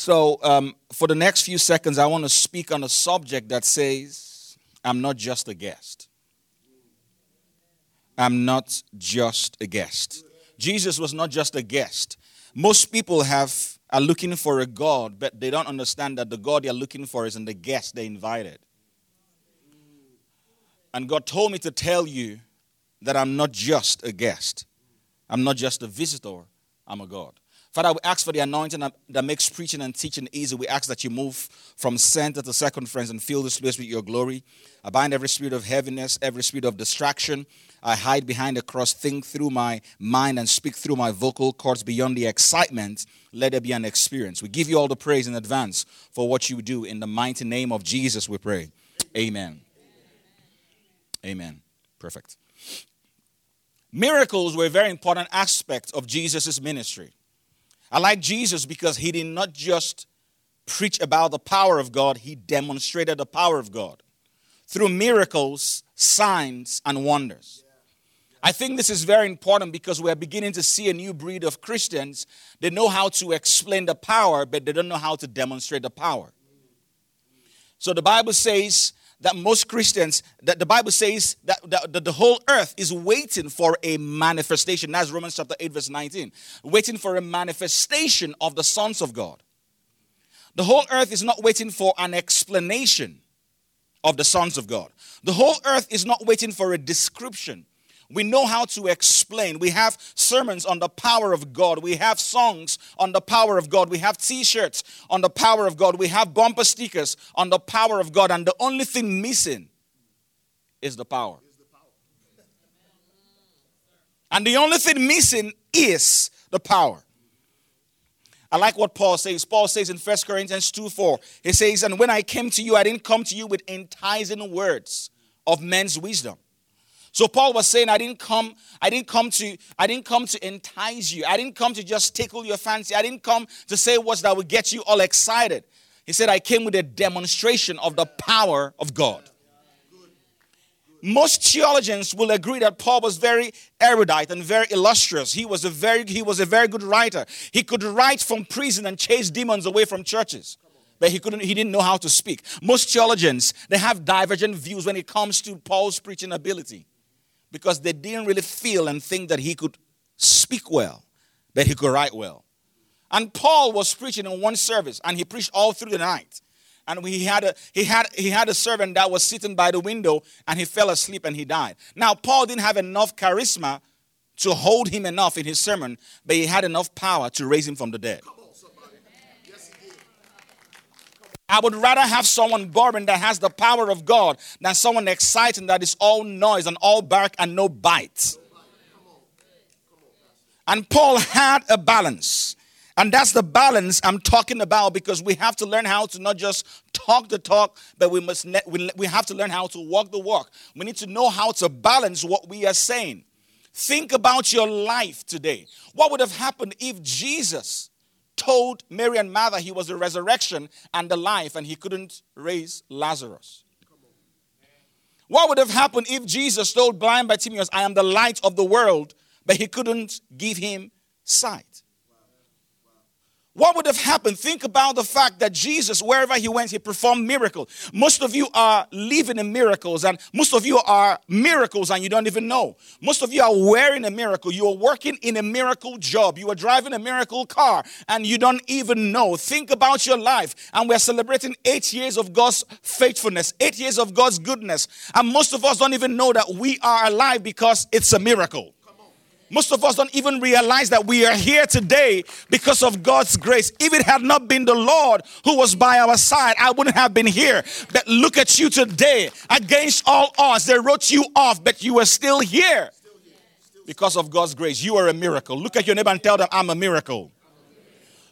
So, um, for the next few seconds, I want to speak on a subject that says, I'm not just a guest. I'm not just a guest. Jesus was not just a guest. Most people have are looking for a God, but they don't understand that the God they're looking for is in the guest they invited. And God told me to tell you that I'm not just a guest. I'm not just a visitor. I'm a God. Father, we ask for the anointing that makes preaching and teaching easy. We ask that you move from center to circumference and fill this place with your glory. I bind every spirit of heaviness, every spirit of distraction. I hide behind the cross, think through my mind, and speak through my vocal cords beyond the excitement. Let there be an experience. We give you all the praise in advance for what you do. In the mighty name of Jesus, we pray. Amen. Amen. Perfect. Miracles were a very important aspect of Jesus' ministry. I like Jesus because he did not just preach about the power of God, he demonstrated the power of God through miracles, signs, and wonders. I think this is very important because we're beginning to see a new breed of Christians. They know how to explain the power, but they don't know how to demonstrate the power. So the Bible says that most Christians, that the Bible says that, that, that, the whole earth is waiting for a manifestation. That's Romans chapter 8, verse 19. Waiting for a manifestation of the sons of God. The whole earth is not waiting for an explanation of the sons of God. The whole earth is not waiting for a description we know how to explain. We have sermons on the power of God. We have songs on the power of God. We have t shirts on the power of God. We have bumper stickers on the power of God. And the only thing missing is the power. And the only thing missing is the power. I like what Paul says. Paul says in 1 Corinthians 2 4, he says, And when I came to you, I didn't come to you with enticing words of men's wisdom so Paul was saying, I didn't come, I didn't come to, I didn't come to entice you. I didn't come to just tickle your fancy. I didn't come to say words that would get you all excited. He said, I came with a demonstration of the power of God. Most theologians will agree that Paul was very erudite and very illustrious. He was a very, he was a very good writer. He could write from prison and chase demons away from churches but he couldn't he didn't know how to speak most theologians they have divergent views when it comes to paul's preaching ability because they didn't really feel and think that he could speak well, that he could write well. And Paul was preaching in one service, and he preached all through the night. And he had a he had he had a servant that was sitting by the window, and he fell asleep and he died. Now Paul didn't have enough charisma to hold him enough in his sermon, but he had enough power to raise him from the dead. I would rather have someone boring that has the power of God than someone exciting that is all noise and all bark and no bite. And Paul had a balance. And that's the balance I'm talking about because we have to learn how to not just talk the talk, but we must ne- we, we have to learn how to walk the walk. We need to know how to balance what we are saying. Think about your life today. What would have happened if Jesus told Mary and Martha he was the resurrection and the life, and he couldn't raise Lazarus. What would have happened if Jesus told blind Bartimaeus, I am the light of the world, but he couldn't give him sight? What would have happened? Think about the fact that Jesus, wherever he went, he performed miracles. Most of you are living in miracles, and most of you are miracles, and you don't even know. Most of you are wearing a miracle. You are working in a miracle job. You are driving a miracle car, and you don't even know. Think about your life. And we're celebrating eight years of God's faithfulness, eight years of God's goodness. And most of us don't even know that we are alive because it's a miracle. Most of us don't even realize that we are here today because of God's grace. If it had not been the Lord who was by our side, I wouldn't have been here. But look at you today. Against all odds, they wrote you off, but you are still here because of God's grace. You are a miracle. Look at your neighbor and tell them, I'm a miracle.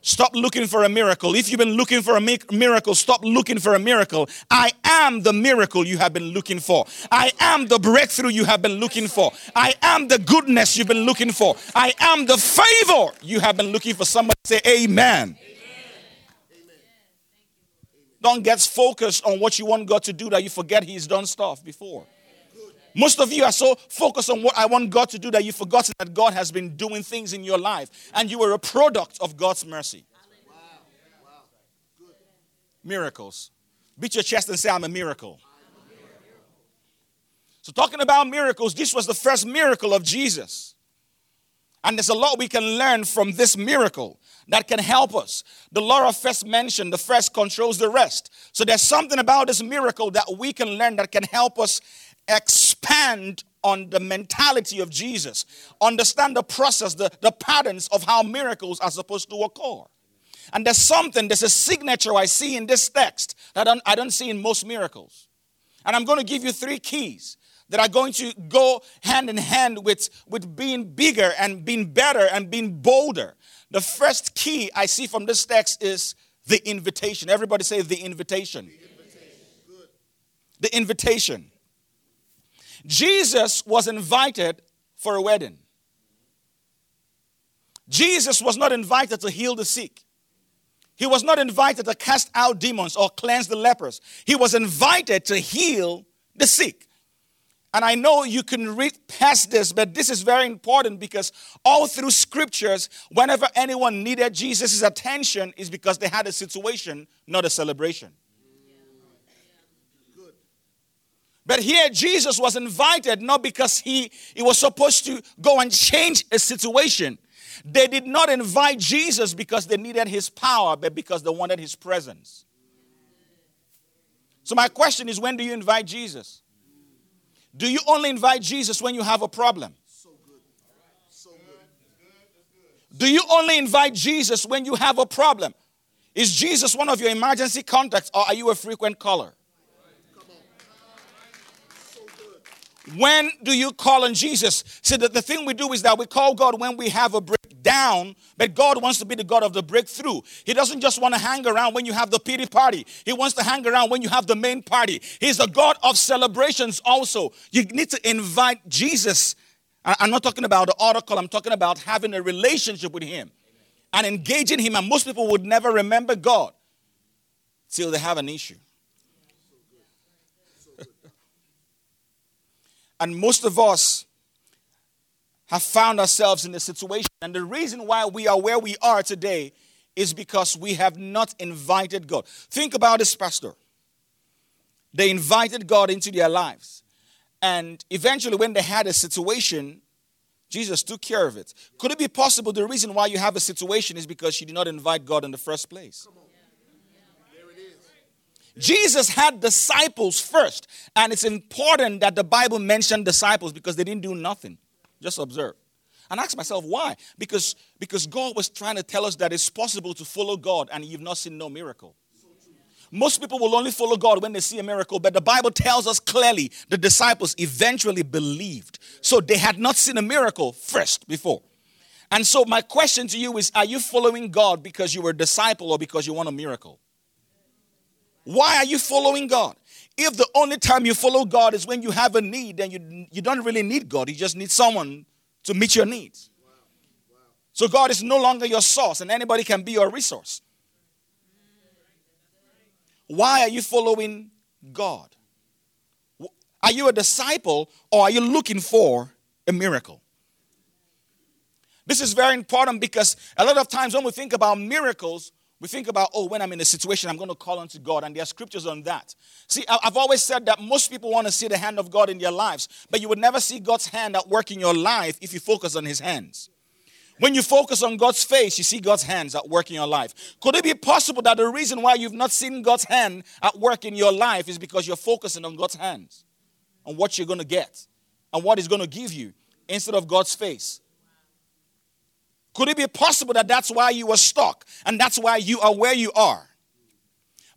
Stop looking for a miracle. If you've been looking for a miracle, stop looking for a miracle. I am the miracle you have been looking for. I am the breakthrough you have been looking for. I am the goodness you've been looking for. I am the favor you have been looking for. Somebody say, Amen. Don't get focused on what you want God to do that you forget He's done stuff before. Most of you are so focused on what I want God to do that you've forgotten that God has been doing things in your life and you are a product of God's mercy. miracles. Beat your chest and say, I'm a miracle. So, talking about miracles, this was the first miracle of Jesus. And there's a lot we can learn from this miracle that can help us. The law of first mention, the first controls the rest. So there's something about this miracle that we can learn that can help us expand on the mentality of Jesus, understand the process, the, the patterns of how miracles are supposed to occur. And there's something, there's a signature I see in this text that I don't, I don't see in most miracles. And I'm going to give you three keys that are going to go hand in hand with, with being bigger and being better and being bolder. The first key I see from this text is the invitation. Everybody say the invitation. The invitation. The invitation. Jesus was invited for a wedding. Jesus was not invited to heal the sick. He was not invited to cast out demons or cleanse the lepers. He was invited to heal the sick. And I know you can read past this, but this is very important because all through scriptures, whenever anyone needed Jesus' attention, is because they had a situation, not a celebration. But here, Jesus was invited not because he, he was supposed to go and change a situation. They did not invite Jesus because they needed his power, but because they wanted his presence. So, my question is when do you invite Jesus? Do you only invite Jesus when you have a problem? Do you only invite Jesus when you have a problem? Is Jesus one of your emergency contacts or are you a frequent caller? When do you call on Jesus? See, that the thing we do is that we call God when we have a breakdown, but God wants to be the God of the breakthrough. He doesn't just want to hang around when you have the pity party, He wants to hang around when you have the main party. He's the God of celebrations also. You need to invite Jesus. I'm not talking about the article, I'm talking about having a relationship with Him and engaging Him. And most people would never remember God till they have an issue. And most of us have found ourselves in this situation. And the reason why we are where we are today is because we have not invited God. Think about this, Pastor. They invited God into their lives. And eventually, when they had a situation, Jesus took care of it. Could it be possible the reason why you have a situation is because you did not invite God in the first place? Jesus had disciples first. And it's important that the Bible mentioned disciples because they didn't do nothing. Just observe. And ask myself why? Because, because God was trying to tell us that it's possible to follow God and you've not seen no miracle. Most people will only follow God when they see a miracle, but the Bible tells us clearly the disciples eventually believed. So they had not seen a miracle first before. And so, my question to you is Are you following God because you were a disciple or because you want a miracle? Why are you following God? If the only time you follow God is when you have a need, then you, you don't really need God. You just need someone to meet your needs. So God is no longer your source, and anybody can be your resource. Why are you following God? Are you a disciple or are you looking for a miracle? This is very important because a lot of times when we think about miracles, we think about, oh, when I'm in a situation, I'm going to call unto God, and there are scriptures on that. See, I've always said that most people want to see the hand of God in their lives, but you would never see God's hand at work in your life if you focus on His hands. When you focus on God's face, you see God's hands at work in your life. Could it be possible that the reason why you've not seen God's hand at work in your life is because you're focusing on God's hands, on what you're going to get, and what He's going to give you instead of God's face? Could it be possible that that's why you were stuck and that's why you are where you are?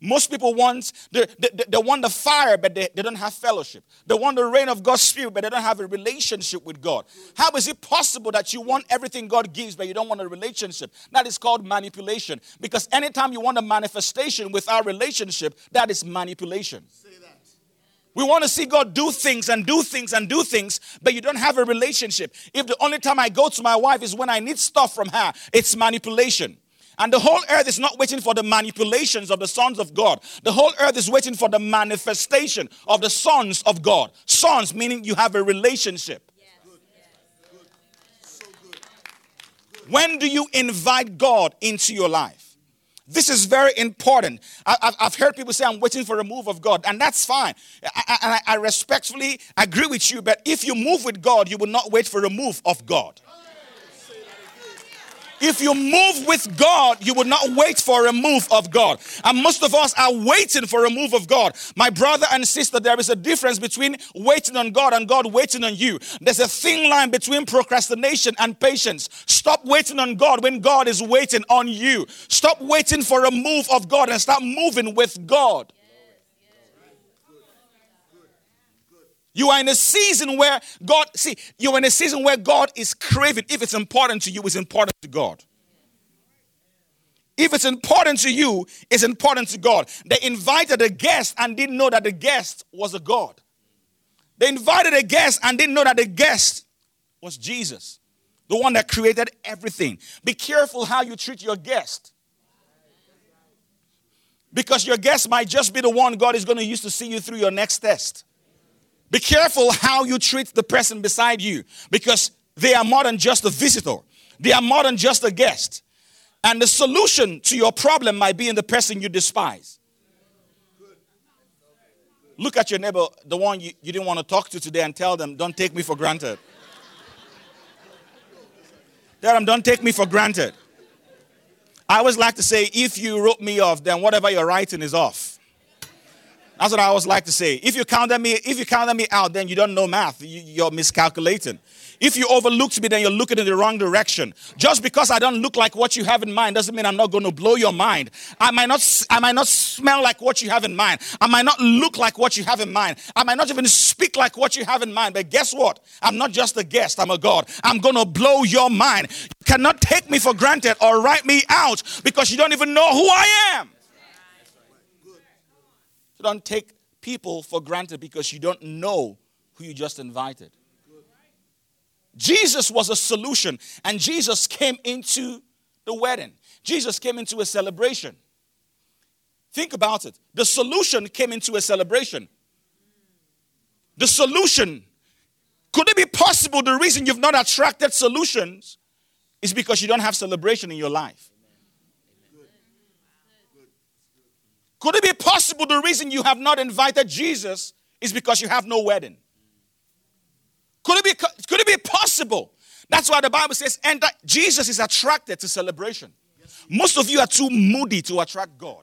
Most people want they, they, they, want the fire, but they, they don't have fellowship. They want the rain of God's spirit, but they don't have a relationship with God. How is it possible that you want everything God gives, but you don't want a relationship? That is called manipulation. Because anytime you want a manifestation without relationship, that is manipulation. We want to see God do things and do things and do things, but you don't have a relationship. If the only time I go to my wife is when I need stuff from her, it's manipulation. And the whole earth is not waiting for the manipulations of the sons of God. The whole earth is waiting for the manifestation of the sons of God. Sons meaning you have a relationship. When do you invite God into your life? This is very important. I, have heard people say, I'm waiting for a move of God, and that's fine. I, I, I respectfully agree with you, but if you move with God, you will not wait for a move of God. If you move with God, you will not wait for a move of God. And most of us are waiting for a move of God. My brother and sister, there is a difference between waiting on God and God waiting on you. There's a thin line between procrastination and patience. Stop waiting on God when God is waiting on you. Stop waiting for a move of God and start moving with God. You are in a season where God, see, you're in a season where God is craving. If it's important to you, it's important to God. If it's important to you, it's important to God. They invited a guest and didn't know that the guest was a God. They invited a guest and didn't know that the guest was Jesus, the one that created everything. Be careful how you treat your guest. Because your guest might just be the one God is going to use to see you through your next test. Be careful how you treat the person beside you because they are more than just a visitor, they are more than just a guest. And the solution to your problem might be in the person you despise. Look at your neighbor, the one you, you didn't want to talk to today, and tell them, Don't take me for granted. Tell them, Don't take me for granted. I always like to say, If you wrote me off, then whatever you're writing is off. That's what I always like to say. If you counted me, if you counted me out, then you don't know math. You, are miscalculating. If you overlooked me, then you're looking in the wrong direction. Just because I don't look like what you have in mind doesn't mean I'm not going to blow your mind. I might not, I might not smell like what you have in mind. I might not look like what you have in mind. I might not even speak like what you have in mind. But guess what? I'm not just a guest. I'm a God. I'm going to blow your mind. You cannot take me for granted or write me out because you don't even know who I am don't take people for granted because you don't know who you just invited. Jesus was a solution, and Jesus came into the wedding. Jesus came into a celebration. Think about it. The solution came into a celebration. The solution could it be possible the reason you've not attracted solutions is because you don't have celebration in your life? Could it be possible the reason you have not invited Jesus is because you have no wedding? Could it be, could it be possible? That's why the Bible says, and Jesus is attracted to celebration. Most of you are too moody to attract God.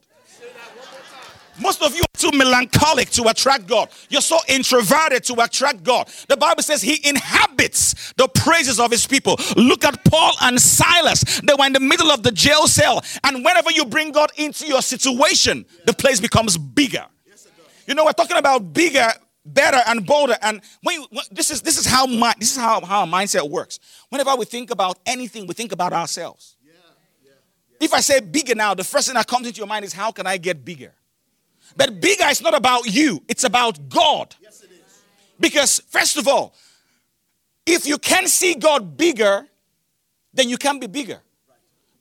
Most of you are too melancholic to attract God. You're so introverted to attract God. The Bible says he inhabits the praises of his people. Look at Paul and Silas. They were in the middle of the jail cell. And whenever you bring God into your situation, the place becomes bigger. You know, we're talking about bigger better and bolder. And when, you, when this is this is how my, this is how, how our mindset works. Whenever we think about anything, we think about ourselves. Yeah, yeah, yeah. If I say bigger now, the first thing that comes into your mind is how can I get bigger? But bigger is not about you, it's about God. Yes, it is. Because, first of all, if you can see God bigger, then you can be bigger.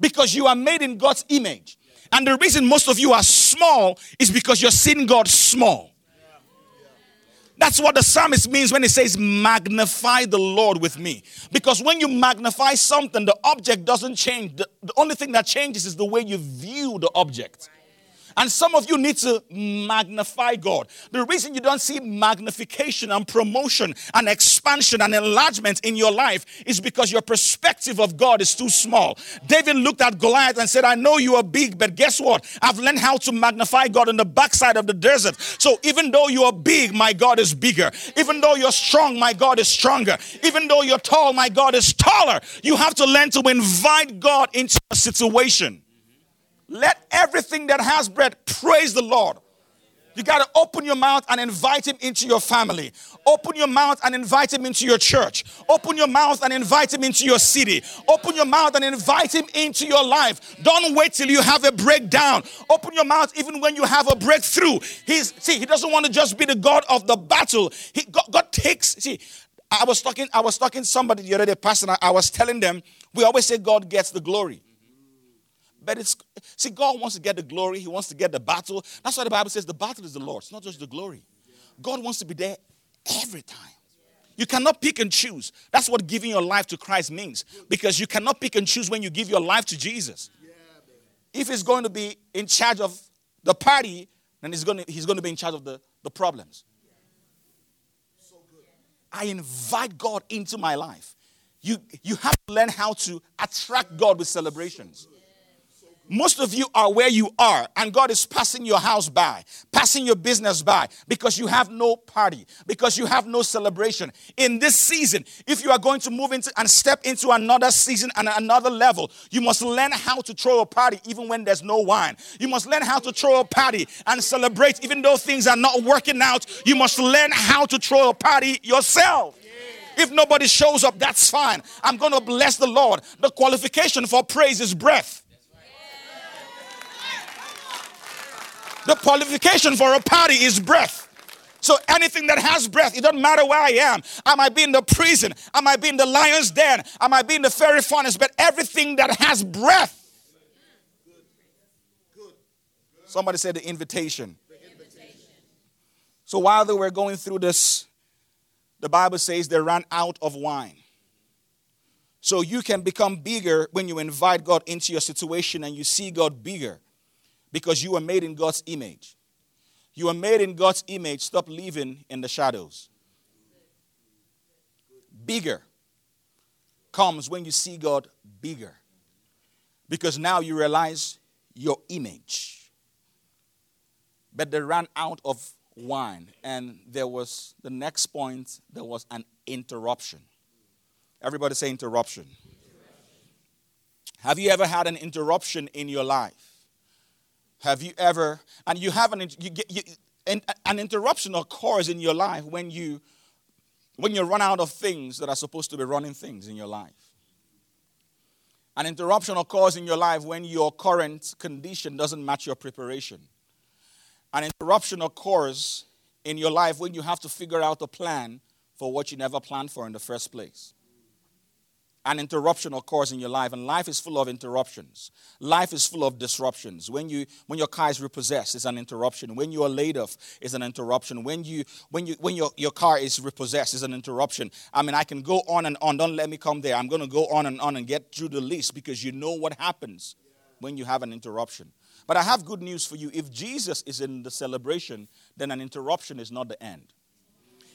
Because you are made in God's image. And the reason most of you are small is because you're seeing God small. That's what the psalmist means when he says, Magnify the Lord with me. Because when you magnify something, the object doesn't change. The, the only thing that changes is the way you view the object. And some of you need to magnify God. The reason you don't see magnification and promotion and expansion and enlargement in your life is because your perspective of God is too small. David looked at Goliath and said, I know you are big, but guess what? I've learned how to magnify God in the backside of the desert. So even though you are big, my God is bigger. Even though you're strong, my God is stronger. Even though you're tall, my God is taller. You have to learn to invite God into a situation. Let everything that has breath praise the Lord. You got to open your mouth and invite him into your family. Open your mouth and invite him into your church. Open your mouth and invite him into your city. Open your mouth and invite him into your life. Don't wait till you have a breakdown. Open your mouth even when you have a breakthrough. He's see, he doesn't want to just be the God of the battle. He God, God takes see. I was talking, I was talking somebody the other day, Pastor. I was telling them, we always say God gets the glory. But it's see, God wants to get the glory, He wants to get the battle. That's why the Bible says the battle is the Lord, it's not just the glory. God wants to be there every time. You cannot pick and choose. That's what giving your life to Christ means. Because you cannot pick and choose when you give your life to Jesus. if he's going to be in charge of the party, then he's going to, he's going to be in charge of the, the problems. I invite God into my life. You, you have to learn how to attract God with celebrations. Most of you are where you are, and God is passing your house by, passing your business by, because you have no party, because you have no celebration. In this season, if you are going to move into and step into another season and another level, you must learn how to throw a party even when there's no wine. You must learn how to throw a party and celebrate even though things are not working out. You must learn how to throw a party yourself. If nobody shows up, that's fine. I'm going to bless the Lord. The qualification for praise is breath. The qualification for a party is breath. So anything that has breath, it doesn't matter where I am. I might be in the prison, I might be in the lion's den, I might be in the fairy furnace, but everything that has breath. Somebody said the invitation. So while they were going through this, the Bible says they ran out of wine. So you can become bigger when you invite God into your situation and you see God bigger because you are made in God's image. You are made in God's image. Stop living in the shadows. Bigger comes when you see God bigger because now you realize your image. But they ran out of wine, and there was the next point, there was an interruption. Everybody say interruption. Have you ever had an interruption in your life? Have you ever, and you have an, you get, you, an, an interruption occurs in your life when you, when you run out of things that are supposed to be running things in your life. An interruption occurs in your life when your current condition doesn't match your preparation. An interruption occurs in your life when you have to figure out a plan for what you never planned for in the first place an interruption occurs in your life and life is full of interruptions. Life is full of disruptions. When you when your car is repossessed it's an interruption. When you are laid off it's an interruption. When you when you when your, your car is repossessed it's an interruption. I mean i can go on and on. Don't let me come there. I'm going to go on and on and get through the list because you know what happens when you have an interruption. But i have good news for you. If jesus is in the celebration then an interruption is not the end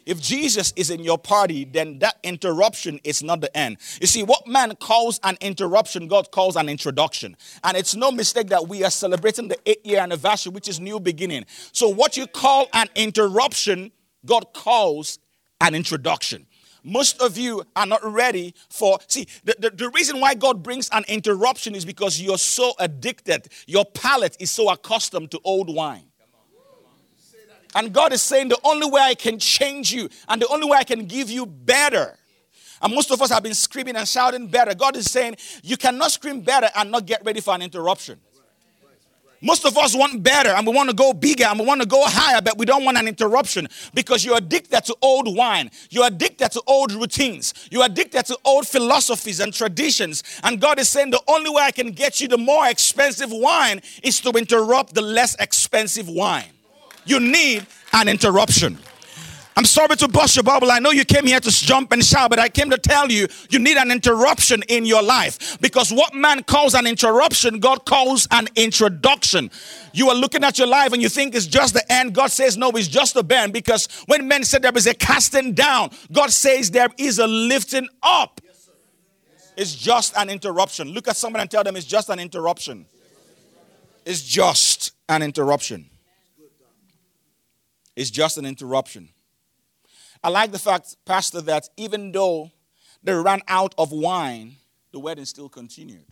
if Jesus is in your party, then that interruption is not the end. You see, what man calls an interruption, God calls an introduction. And it's no mistake that we are celebrating the eight year anniversary, which is new beginning. So, what you call an interruption, God calls an introduction. Most of you are not ready for. See, the, the, the, reason why God brings an interruption is because you're so addicted. Your palate is so accustomed to old wine. And God is saying, the only way I can change you and the only way I can give you better. And most of us have been screaming and shouting better. God is saying, you cannot scream better and not get ready for an interruption. Most of us want better and we want to go bigger and we want to go higher, but we don't want an interruption because you're addicted to old wine. You're addicted to old routines. You're addicted to old philosophies and traditions. And God is saying the only way I can get you the more expensive wine is to interrupt the less expensive wine you need an interruption. I'm sorry to bust your bubble. I know you came here to jump and shout, but I came to tell you you need an interruption in your life because what man calls an interruption, God calls an introduction. You are looking at your life and you think it's just the end. God says, no, it's just the bend because when men said there is a casting down, God says there is a lifting up. It's just an interruption. Look at someone and tell them it's just an interruption. It's just an interruption. It's just an interruption. I like the fact, Pastor, that even though they ran out of wine, the wedding still continued.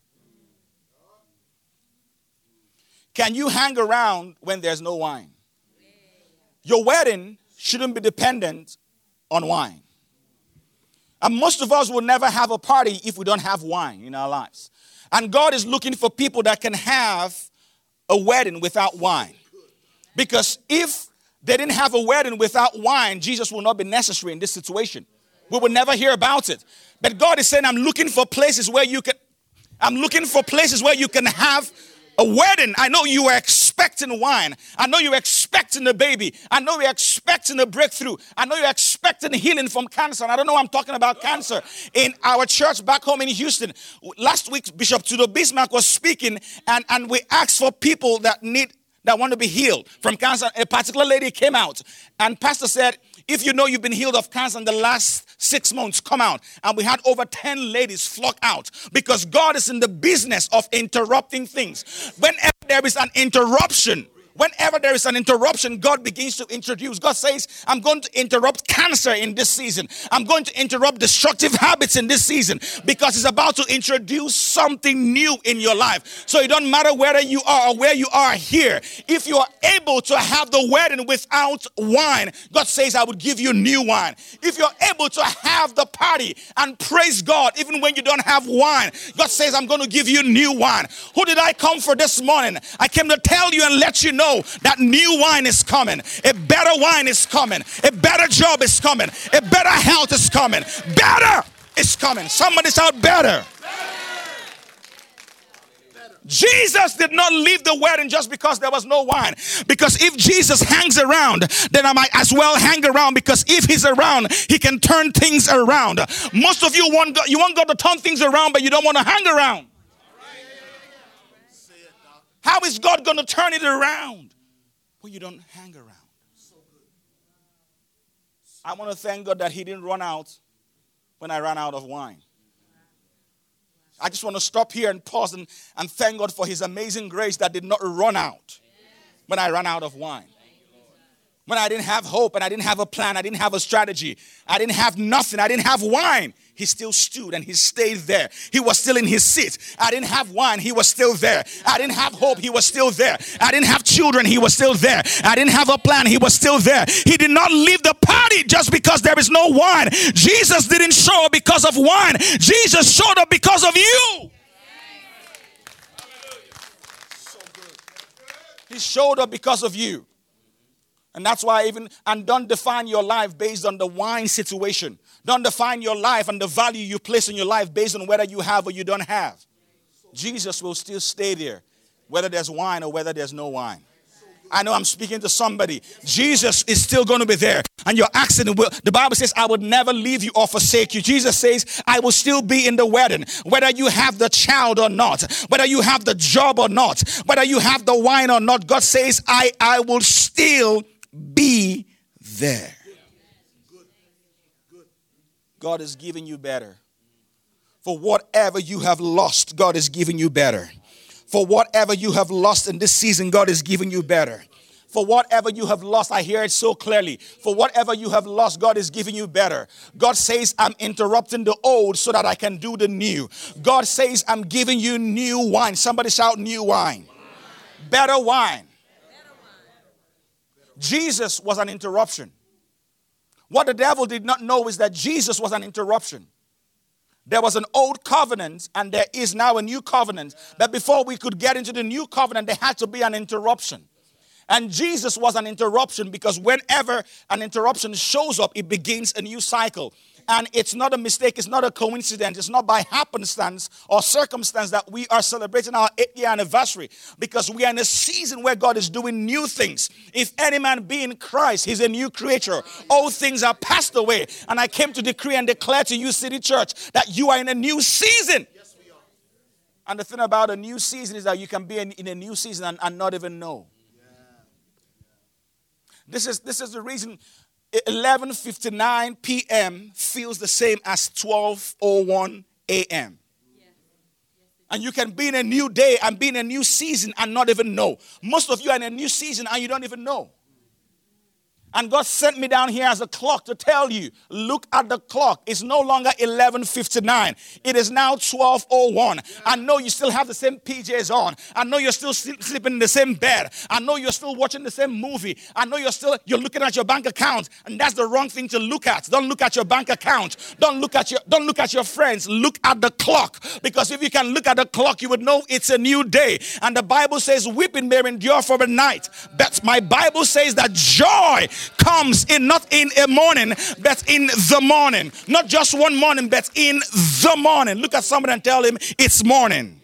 Can you hang around when there's no wine? Your wedding shouldn't be dependent on wine. And most of us will never have a party if we don't have wine in our lives. And God is looking for people that can have a wedding without wine. Because if they didn't have a wedding without wine, Jesus will not be necessary in this situation. We will never hear about it. But God is saying, I'm looking for places where you can, I'm looking for places where you can have a wedding. I know you were expecting wine. I know you're expecting expecting a baby. I know you're expecting a breakthrough. I know you're expecting healing from cancer. And I don't know I'm talking about cancer. In our church back home in Houston, last week, Bishop Tudor Bismark was speaking, and, and we asked for people that need that want to be healed from cancer. A particular lady came out, and Pastor said, If you know you've been healed of cancer in the last six months, come out. And we had over 10 ladies flock out because God is in the business of interrupting things. Whenever there is an interruption, Whenever there is an interruption, God begins to introduce. God says, I'm going to interrupt cancer in this season. I'm going to interrupt destructive habits in this season because it's about to introduce something new in your life. So it doesn't matter whether you are or where you are here. If you are able to have the wedding without wine, God says, I would give you new wine. If you're able to have the party and praise God even when you don't have wine, God says, I'm going to give you new wine. Who did I come for this morning? I came to tell you and let you know know that new wine is coming. A better wine is coming. A better job is coming. A better health is coming. Better is coming. Somebody shout better. Jesus did not leave the wedding just because there was no wine. Because if Jesus hangs around, then I might as well hang around because if he's around, he can turn things around. Most of you want you want God to turn things around, but you don't want to hang around. How is God going to turn it around when you don't hang around? I want to thank God that He didn't run out when I ran out of wine. I just want to stop here and pause and, and thank God for His amazing grace that did not run out when I ran out of wine. When I didn't have hope and I didn't have a plan, I didn't have a strategy, I didn't have nothing, I didn't have wine he still stood and he stayed there. He was still in his seat. I didn't have wine, he was still there. I didn't have hope, he was still there. I didn't have children, he was still there. I didn't have a plan, he was still there. He did not leave the party just because there is no wine. Jesus didn't show up because of wine, Jesus showed up because of you. He showed up because of you. And that's why even, and don't define your life based on the wine situation. Don't define your life and the value you place in your life based on whether you have or you don't have. Jesus will still stay there, whether there's wine or whether there's no wine. I know I'm speaking to somebody. Jesus is still going to be there. And your accident will, the Bible says, I would never leave you or forsake you. Jesus says, I will still be in the wedding, whether you have the child or not, whether you have the job or not, whether you have the wine or not. God says, I, I will still be there. God is giving you better. For whatever you have lost, God is giving you better. For whatever you have lost in this season, God is giving you better. For whatever you have lost, I hear it so clearly. For whatever you have lost, God is giving you better. God says, I'm interrupting the old so that I can do the new. God says, I'm giving you new wine. Somebody shout, new wine. Better wine. Jesus was an interruption. What the devil did not know is that Jesus was an interruption. There was an old covenant and there is now a new covenant. But before we could get into the new covenant, there had to be an interruption. And Jesus was an interruption because whenever an interruption shows up, it begins a new cycle. And it's not a mistake, it's not a coincidence, it's not by happenstance or circumstance that we are celebrating our eighth year anniversary because we are in a season where God is doing new things. If any man be in Christ, he's a new creature. All things are passed away. And I came to decree and declare to you, City Church, that you are in a new season. Yes, we are. And the thing about a new season is that you can be in, in a new season and, and not even know. This is, this is the reason 11:59 p.m. feels the same as 12:01 a.m. And you can be in a new day and be in a new season and not even know. Most of you are in a new season and you don't even know. And God sent me down here as a clock to tell you, look at the clock. It's no longer 11:59. It is now 12:01. I know you still have the same PJs on. I know you're still sleeping in the same bed. I know you're still watching the same movie. I know you're still you're looking at your bank account, and that's the wrong thing to look at. Don't look at your bank account. Don't look at your don't look at your friends. Look at the clock because if you can look at the clock, you would know it's a new day. And the Bible says, "Weeping may endure for a night." But my Bible says that joy comes in not in a morning, but in the morning. Not just one morning, but in the morning. Look at somebody and tell him it's morning.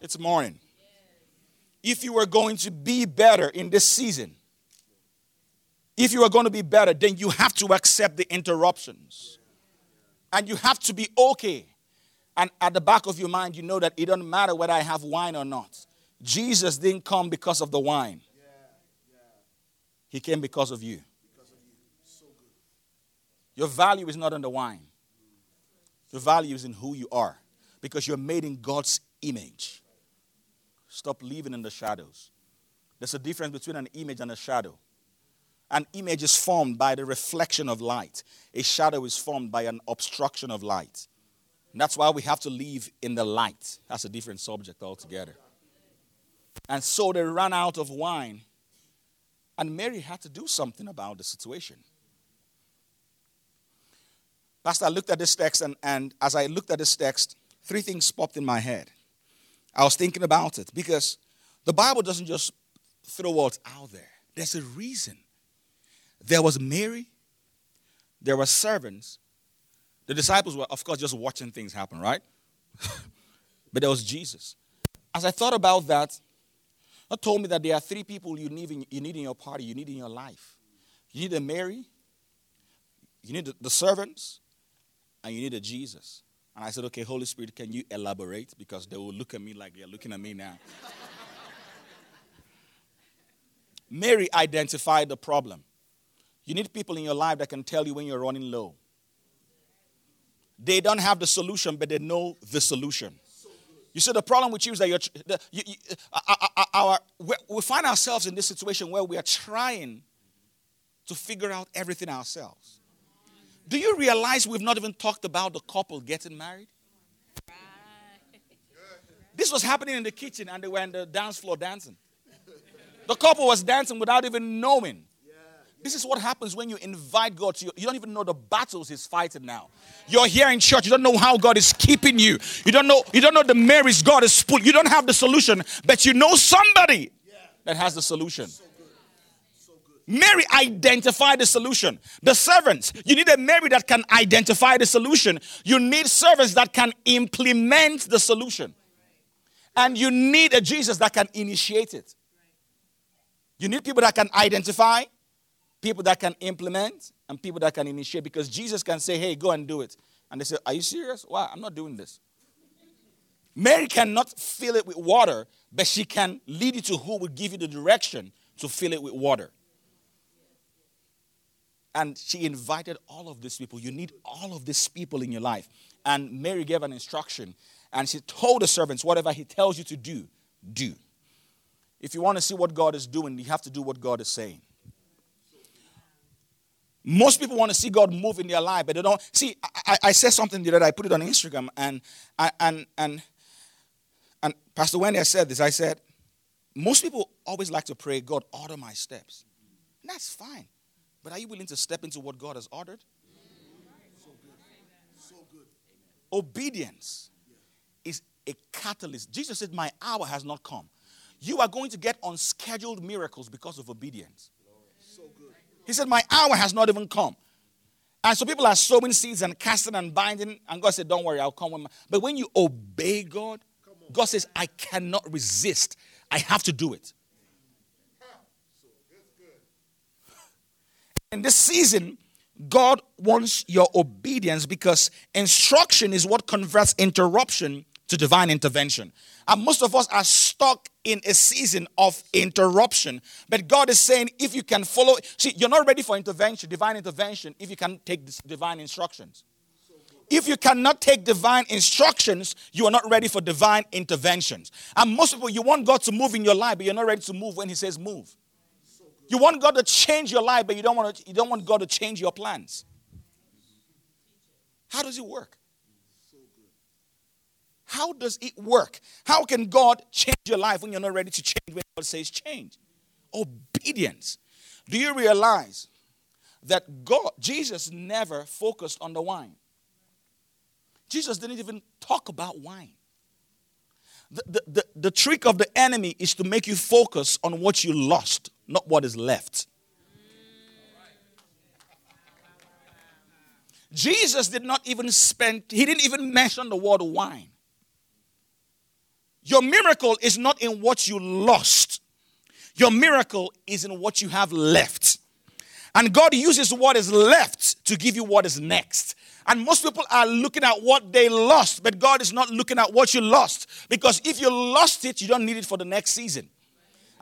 It's morning. if you were going to be better in this season, if you are going to be better, then you have to accept the interruptions. And you have to be okay. And at the back of your mind, you know that it doesn't matter whether I have wine or not. Jesus didn't come because of the wine, He came because of you. Your value is not in the wine, your value is in who you are because you're made in God's image. Stop living in the shadows. There's a difference between an image and a shadow. An image is formed by the reflection of light, a shadow is formed by an obstruction of light. And that's why we have to live in the light. That's a different subject altogether. And so they ran out of wine, and Mary had to do something about the situation. Pastor, I looked at this text, and, and as I looked at this text, three things popped in my head. I was thinking about it because the Bible doesn't just throw words out there, there's a reason there was Mary, there were servants. The disciples were, of course, just watching things happen, right? but there was Jesus. As I thought about that, God told me that there are three people you need in, you need in your party, you need in your life. You need a Mary, you need the, servants, and you need a Jesus. And I said, okay, Holy Spirit, can you elaborate? Because they will look at me like they're looking at me now. Mary identified the problem. You need people in your life that can tell you when you're running low. They don't have the solution, but they know the solution. You see, the problem with you is that you're, the, you, you, uh, uh, uh, our, we find ourselves in this situation where we are trying to figure out everything ourselves. Do you realize we've not even talked about the couple getting married? This was happening in the kitchen and they were on the dance floor dancing. The couple was dancing without even knowing. This is what happens when you invite God to you. You don't even know the battles He's fighting now. You're here in church. You don't know how God is keeping you. You don't know. You don't know the Marys God is put. You don't have the solution, but you know somebody that has the solution. Mary identified the solution. The servants, you need a Mary that can identify the solution. You need servants that can implement the solution. And you need a Jesus that can initiate it. You need people that can identify, people that can implement and people that can initiate because Jesus can say, hey, go and do it. And they say, are you serious? Why? I'm not doing this. Mary cannot fill it with water, but she can lead you to who will give you the direction to fill it with water. And she invited all of these people. You need all of these people in your life. And Mary gave an instruction. And she told the servants, whatever he tells you to do, do. If you want to see what God is doing, you have to do what God is saying. Most people want to see God move in their life, but they don't. See, I, I said something the other day. I put it on Instagram, and and and and Pastor Wendy, I said this. I said, most people always like to pray, God, order my steps. And that's fine. But are you willing to step into what God has ordered? So good. So good. Obedience is a catalyst. Jesus said, My hour has not come. You are going to get unscheduled miracles because of obedience. He said, My hour has not even come. And so people are sowing seeds and casting and binding, and God said, Don't worry, I'll come with my. But when you obey God, God says, I cannot resist. I have to do it. In this season, God wants your obedience because instruction is what converts interruption to divine intervention. And most of us are stuck in a season of interruption. But God is saying, if you can follow, see, you're not ready for intervention, divine intervention, if you can take divine instructions. If you cannot take divine instructions, you are not ready for divine interventions. And most people, you want God to move in your life, but you're not ready to move when He says move. You want God to change your life, but you don't want, to, you don't want God to change your plans. How does it work? How does it work? How can God change your life when you're not ready to change when God says change? Obedience. Do you realize that God, Jesus never focused on the wine? Jesus didn't even talk about wine. The, the, the, the trick of the enemy is to make you focus on what you lost, not what is left. Jesus did not even spend, he didn't even mention the word wine. Your miracle is not in what you lost, your miracle is in what you have left. And God uses what is left to give you what is next. And most people are looking at what they lost, but God is not looking at what you lost. Because if you lost it, you don't need it for the next season.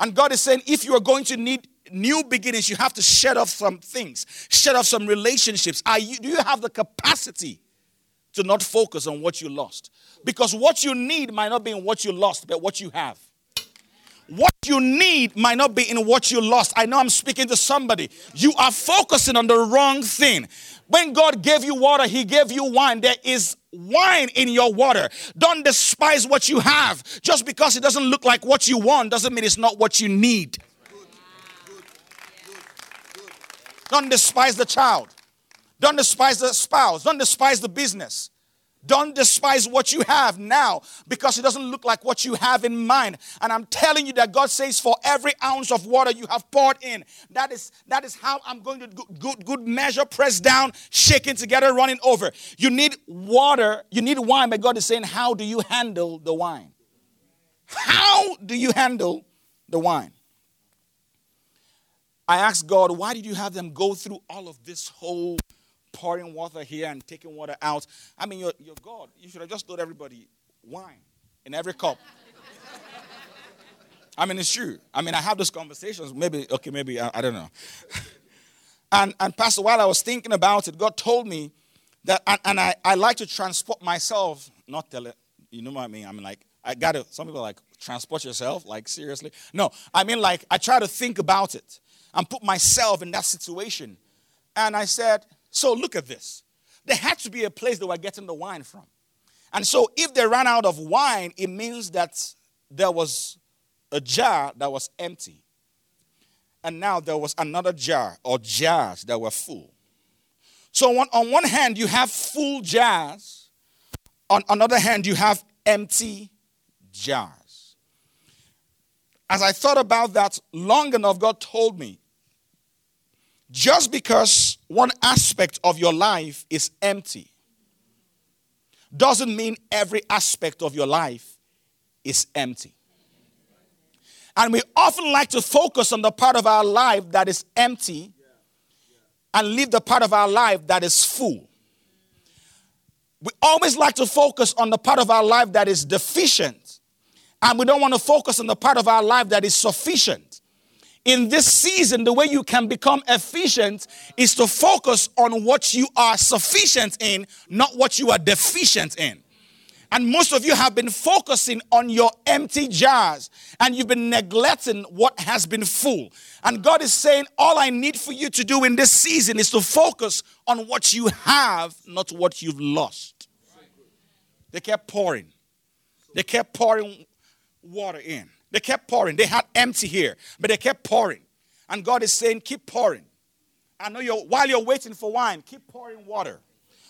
And God is saying, if you are going to need new beginnings, you have to shed off some things, shed off some relationships. Are you, do you have the capacity to not focus on what you lost? Because what you need might not be in what you lost, but what you have. What you need might not be in what you lost. I know I'm speaking to somebody. You are focusing on the wrong thing. When God gave you water, He gave you wine. There is wine in your water. Don't despise what you have. Just because it doesn't look like what you want doesn't mean it's not what you need. Don't despise the child. Don't despise the spouse. Don't despise the business. Don't despise what you have now because it doesn't look like what you have in mind. And I'm telling you that God says, for every ounce of water you have poured in, that is that is how I'm going to good good measure, press down, shaking together, running over. You need water, you need wine, but God is saying, how do you handle the wine? How do you handle the wine? I asked God, why did you have them go through all of this whole pouring water here and taking water out. I mean, you're, you're God. You should have just told everybody wine in every cup. I mean, it's true. I mean, I have those conversations. Maybe, okay, maybe, I, I don't know. and, and Pastor, while I was thinking about it, God told me that, and, and I, I like to transport myself, not tell it, you know what I mean? I mean, like, I gotta, some people like, transport yourself, like, seriously? No, I mean, like, I try to think about it and put myself in that situation. And I said, so look at this. There had to be a place they were getting the wine from. And so if they ran out of wine, it means that there was a jar that was empty. And now there was another jar or jars that were full. So on, on one hand, you have full jars. On another hand, you have empty jars. As I thought about that long enough, God told me just because one aspect of your life is empty doesn't mean every aspect of your life is empty. And we often like to focus on the part of our life that is empty and leave the part of our life that is full. We always like to focus on the part of our life that is deficient, and we don't want to focus on the part of our life that is sufficient in this season, the way you can become efficient is to focus on what you are sufficient in, not what you are deficient in. And most of you have been focusing on your empty jars and you've been neglecting what has been full. And God is saying, All I need for you to do in this season is to focus on what you have, not what you've lost. They kept pouring, they kept pouring water in. They kept pouring. They had empty here, but they kept pouring. And God is saying, keep pouring. I know you're, while you're waiting for wine, keep pouring water.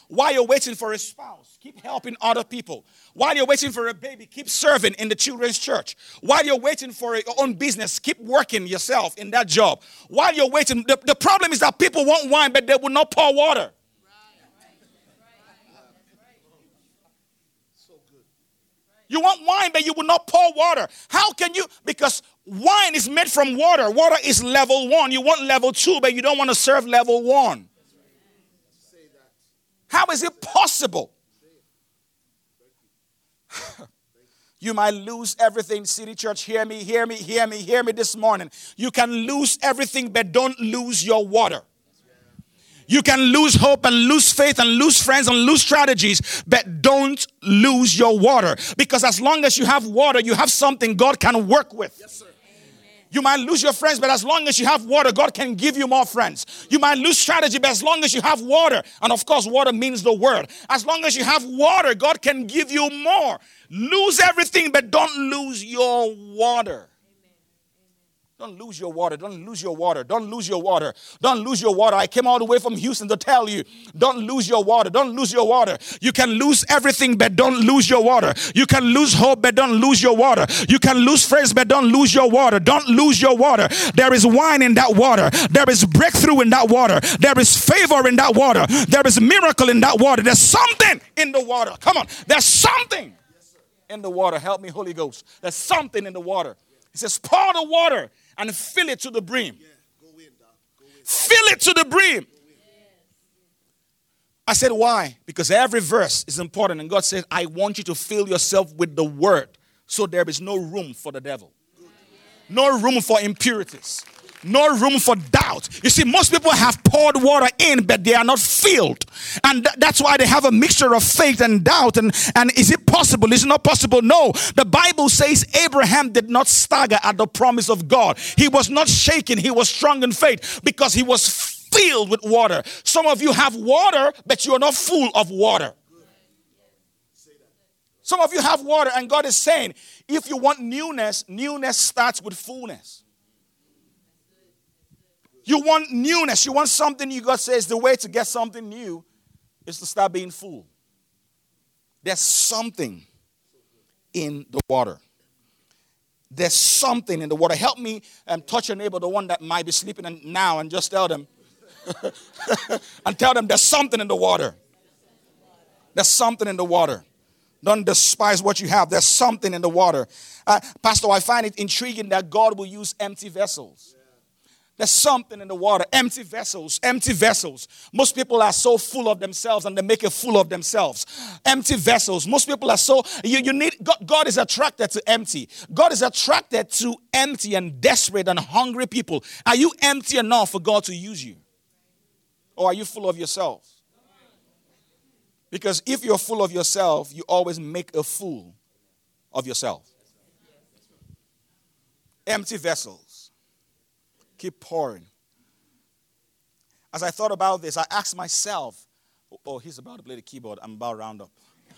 While you're waiting for a spouse, keep helping other people. While you're waiting for a baby, keep serving in the children's church. While you're waiting for your own business, keep working yourself in that job. While you're waiting, the, the problem is that people want wine, but they will not pour water. You want wine, but you will not pour water. How can you? Because wine is made from water. Water is level one. You want level two, but you don't want to serve level one. How is it possible? you might lose everything, City Church. Hear me, hear me, hear me, hear me this morning. You can lose everything, but don't lose your water. You can lose hope and lose faith and lose friends and lose strategies, but don't lose your water. Because as long as you have water, you have something God can work with. Yes, sir. You might lose your friends, but as long as you have water, God can give you more friends. You might lose strategy, but as long as you have water, and of course, water means the word. As long as you have water, God can give you more. Lose everything, but don't lose your water. Don't lose your water. Don't lose your water. Don't lose your water. Don't lose your water. I came all the way from Houston to tell you don't lose your water. Don't lose your water. You can lose everything, but don't lose your water. You can lose hope, but don't lose your water. You can lose friends, but don't lose your water. Don't lose your water. There is wine in that water. There is breakthrough in that water. There is favor in that water. There is miracle in that water. There's something in the water. Come on. There's something. in the water. Help me, Holy Ghost. There's something in the water. He says, pour the water and fill it to the brim. Fill it to the brim. I said, why? Because every verse is important. And God says, I want you to fill yourself with the word so there is no room for the devil, no room for impurities, no room for doubt. You see, most people have poured water in, but they are not filled. And th- that's why they have a mixture of faith and doubt. And, and is it possible? Is it not possible? No. The Bible says Abraham did not stagger at the promise of God. He was not shaken. He was strong in faith because he was filled with water. Some of you have water, but you're not full of water. Some of you have water, and God is saying, if you want newness, newness starts with fullness. You want newness. You want something you God says the way to get something new is to start being full. There's something in the water. There's something in the water. Help me and um, touch your neighbor, the one that might be sleeping now, and just tell them, and tell them there's something in the water. There's something in the water. Don't despise what you have. There's something in the water. Uh, Pastor, I find it intriguing that God will use empty vessels. There's something in the water. Empty vessels, empty vessels. Most people are so full of themselves and they make a fool of themselves. Empty vessels. Most people are so, you, you need, God, God is attracted to empty. God is attracted to empty and desperate and hungry people. Are you empty enough for God to use you? Or are you full of yourself? Because if you're full of yourself, you always make a fool of yourself. Empty vessels keep pouring. As I thought about this, I asked myself, oh, he's about to play the keyboard. I'm about to round up.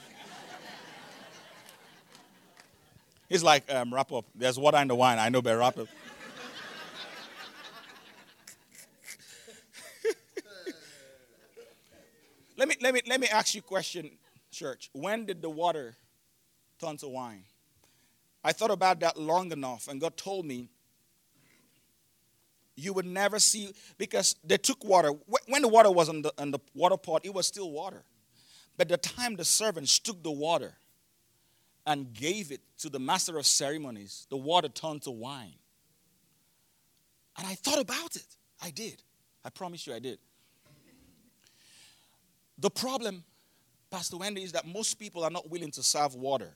he's like, um, wrap up. There's water in the wine. I know, but wrap up. let, me, let, me, let me ask you a question, church. When did the water turn to wine? I thought about that long enough, and God told me you would never see because they took water. When the water was on the, the water pot, it was still water. But the time the servants took the water and gave it to the master of ceremonies, the water turned to wine. And I thought about it. I did. I promise you I did. The problem, Pastor Wendy, is that most people are not willing to serve water.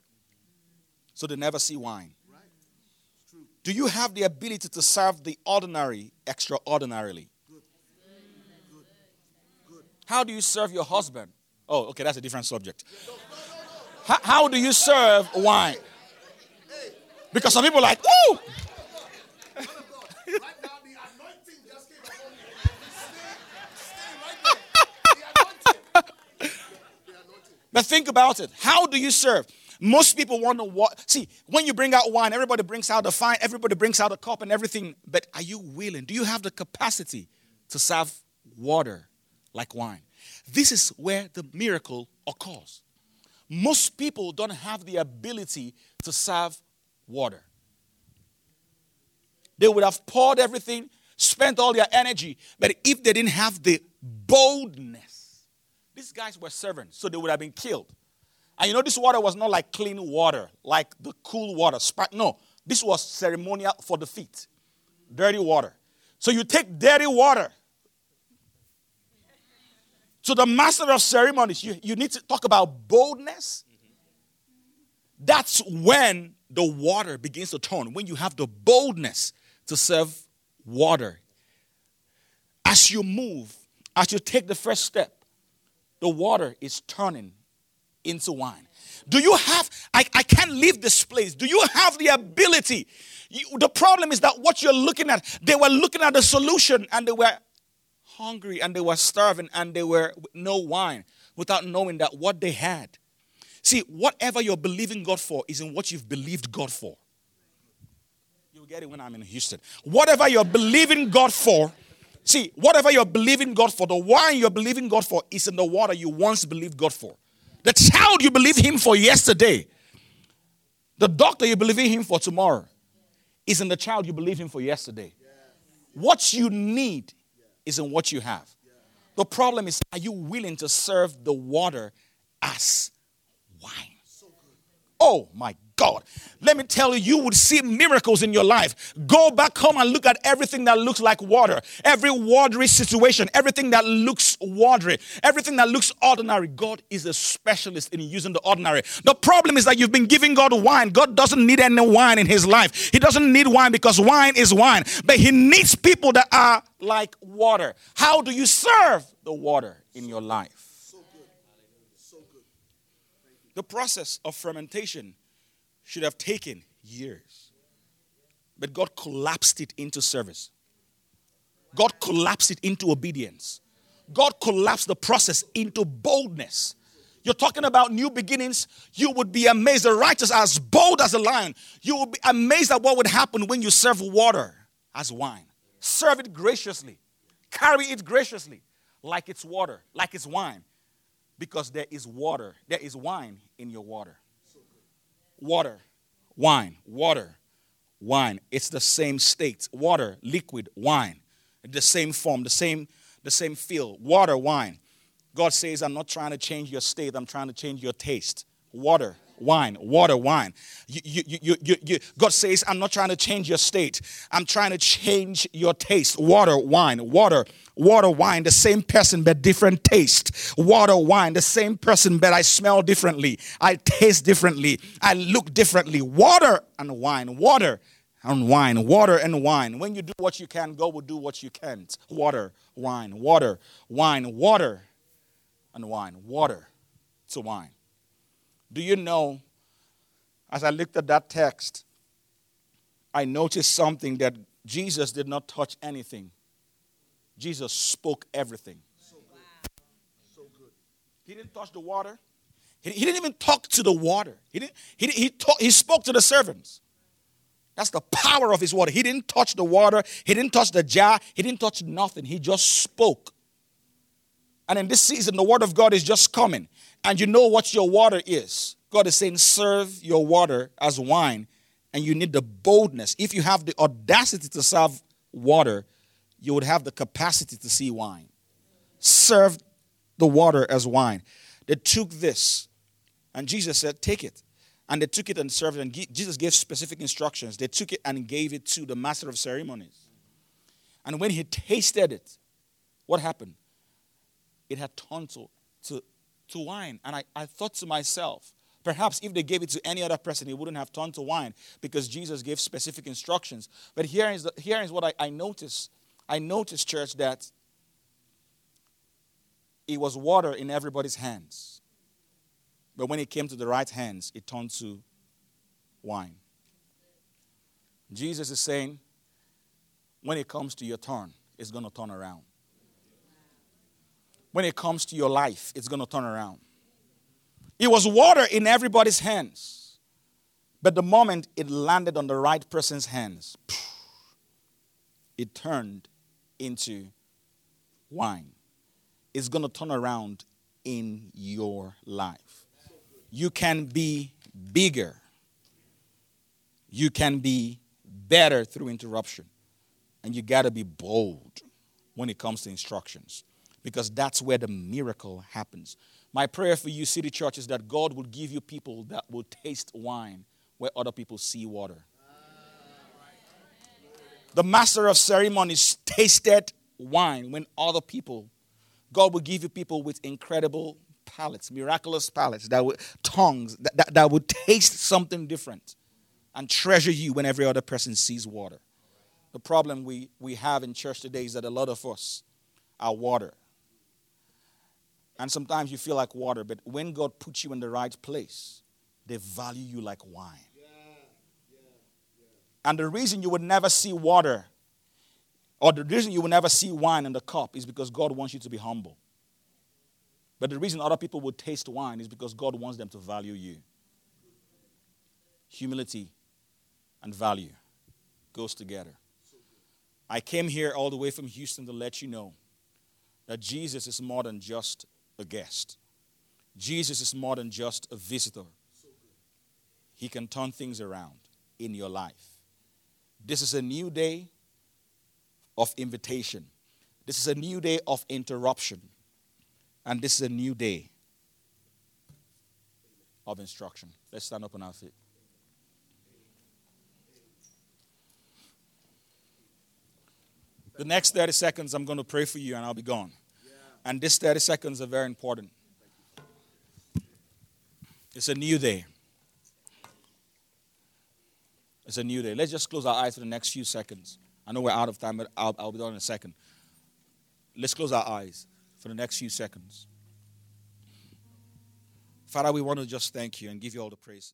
So they never see wine. Do you have the ability to serve the ordinary extraordinarily? How do you serve your husband? Oh, okay, that's a different subject. How, how do you serve wine? Because some people are like, ooh! but think about it. How do you serve? Most people want to what see when you bring out wine, everybody brings out a fine, everybody brings out a cup and everything. But are you willing? Do you have the capacity to serve water like wine? This is where the miracle occurs. Most people don't have the ability to serve water. They would have poured everything, spent all their energy, but if they didn't have the boldness, these guys were servants, so they would have been killed. And you know, this water was not like clean water, like the cool water. No, this was ceremonial for the feet. Dirty water. So you take dirty water to the master of ceremonies. You, you need to talk about boldness. That's when the water begins to turn, when you have the boldness to serve water. As you move, as you take the first step, the water is turning into wine. Do you have, I, I can't leave this place. Do you have the ability? You, the problem is that what you're looking at, they were looking at the solution and they were hungry and they were starving and they were no wine without knowing that what they had. See, whatever you're believing God for is in what you've believed God for. You'll get it when I'm in Houston. Whatever you're believing God for, see, whatever you're believing God for, the wine you're believing God for is in the water you once believed God for. The child you believe him for yesterday, the doctor you believe in him for tomorrow, is in the child you believe him for yesterday. What you need is in what you have. The problem is, are you willing to serve the water as wine? Oh my God. Let me tell you, you would see miracles in your life. Go back home and look at everything that looks like water, every watery situation, everything that looks watery, everything that looks ordinary. God is a specialist in using the ordinary. The problem is that you've been giving God wine. God doesn't need any wine in his life. He doesn't need wine because wine is wine, but he needs people that are like water. How do you serve the water in your life? So good. So good. The process of fermentation should have taken years. But God collapsed it into service. God collapsed it into obedience. God collapsed the process into boldness. You're talking about new beginnings. You would be amazed. The righteous are as bold as a lion. You will be amazed at what would happen when you serve water as wine. Serve it graciously. Carry it graciously, like it's water, like it's wine. Because there is water, there is wine in your water water, wine, water, wine. It's the same state. Water, liquid, wine. The same form, the same, the same feel. Water, wine. God says, I'm not trying to change your state, I'm trying to change your taste. Water, wine, water, wine. You, you, you, God says, I'm not trying to change your state. I'm trying to change your taste. Water, wine, water, water, wine, the same person but different taste. Water, wine, the same person but I smell differently. I taste differently. I look differently. Water and wine, water and wine, water and wine. When you do what you can, God will do what you can't. Water, wine, water, wine, water and wine, water to wine. Do you know, as I looked at that text, I noticed something that Jesus did not touch anything. Jesus spoke everything. So good. So good. He didn't touch the water. He, he didn't even talk to the water. He, didn't, he, he, talk, he spoke to the servants. That's the power of his water. He didn't touch the water. He didn't touch the jar. He didn't touch nothing. He just spoke. And in this season, the word of God is just coming and you know what your water is. God is saying, serve your water as wine, and you need the boldness. If you have the audacity to serve water, you would have the capacity to see wine. Serve the water as wine. They took this, and Jesus said, Take it. And they took it and served it. And Jesus gave specific instructions. They took it and gave it to the master of ceremonies. And when he tasted it, what happened? It had turned to, to to wine. And I, I thought to myself, perhaps if they gave it to any other person, it wouldn't have turned to wine because Jesus gave specific instructions. But here is, the, here is what I, I noticed. I noticed, church, that it was water in everybody's hands. But when it came to the right hands, it turned to wine. Jesus is saying, when it comes to your turn, it's going to turn around when it comes to your life, it's going to turn around. It was water in everybody's hands. But the moment it landed on the right person's hands, it turned into wine. It's going to turn around in your life. You can be bigger. You can be better through interruption. And you got to be bold when it comes to instructions because that's where the miracle happens. My prayer for you, City Church, is that God will give you people that will taste wine where other people see water. The master of ceremonies tasted wine when other people, God will give you people with incredible palates, miraculous palates, that would, tongues, that, that, that would taste something different and treasure you when every other person sees water. The problem we, we have in church today is that a lot of us are water. And sometimes you feel like water, but when God puts you in the right place, they value you like wine. Yeah, yeah, yeah. And the reason you would never see water, or the reason you will never see wine in the cup, is because God wants you to be humble. But the reason other people would taste wine is because God wants them to value you. Humility and value goes together. I came here all the way from Houston to let you know that Jesus is more than just a guest. Jesus is more than just a visitor. He can turn things around in your life. This is a new day of invitation. This is a new day of interruption. And this is a new day of instruction. Let's stand up on our feet. The next 30 seconds, I'm going to pray for you and I'll be gone. And this 30 seconds are very important. It's a new day. It's a new day. Let's just close our eyes for the next few seconds. I know we're out of time, but I'll, I'll be done in a second. Let's close our eyes for the next few seconds. Father, we want to just thank you and give you all the praise.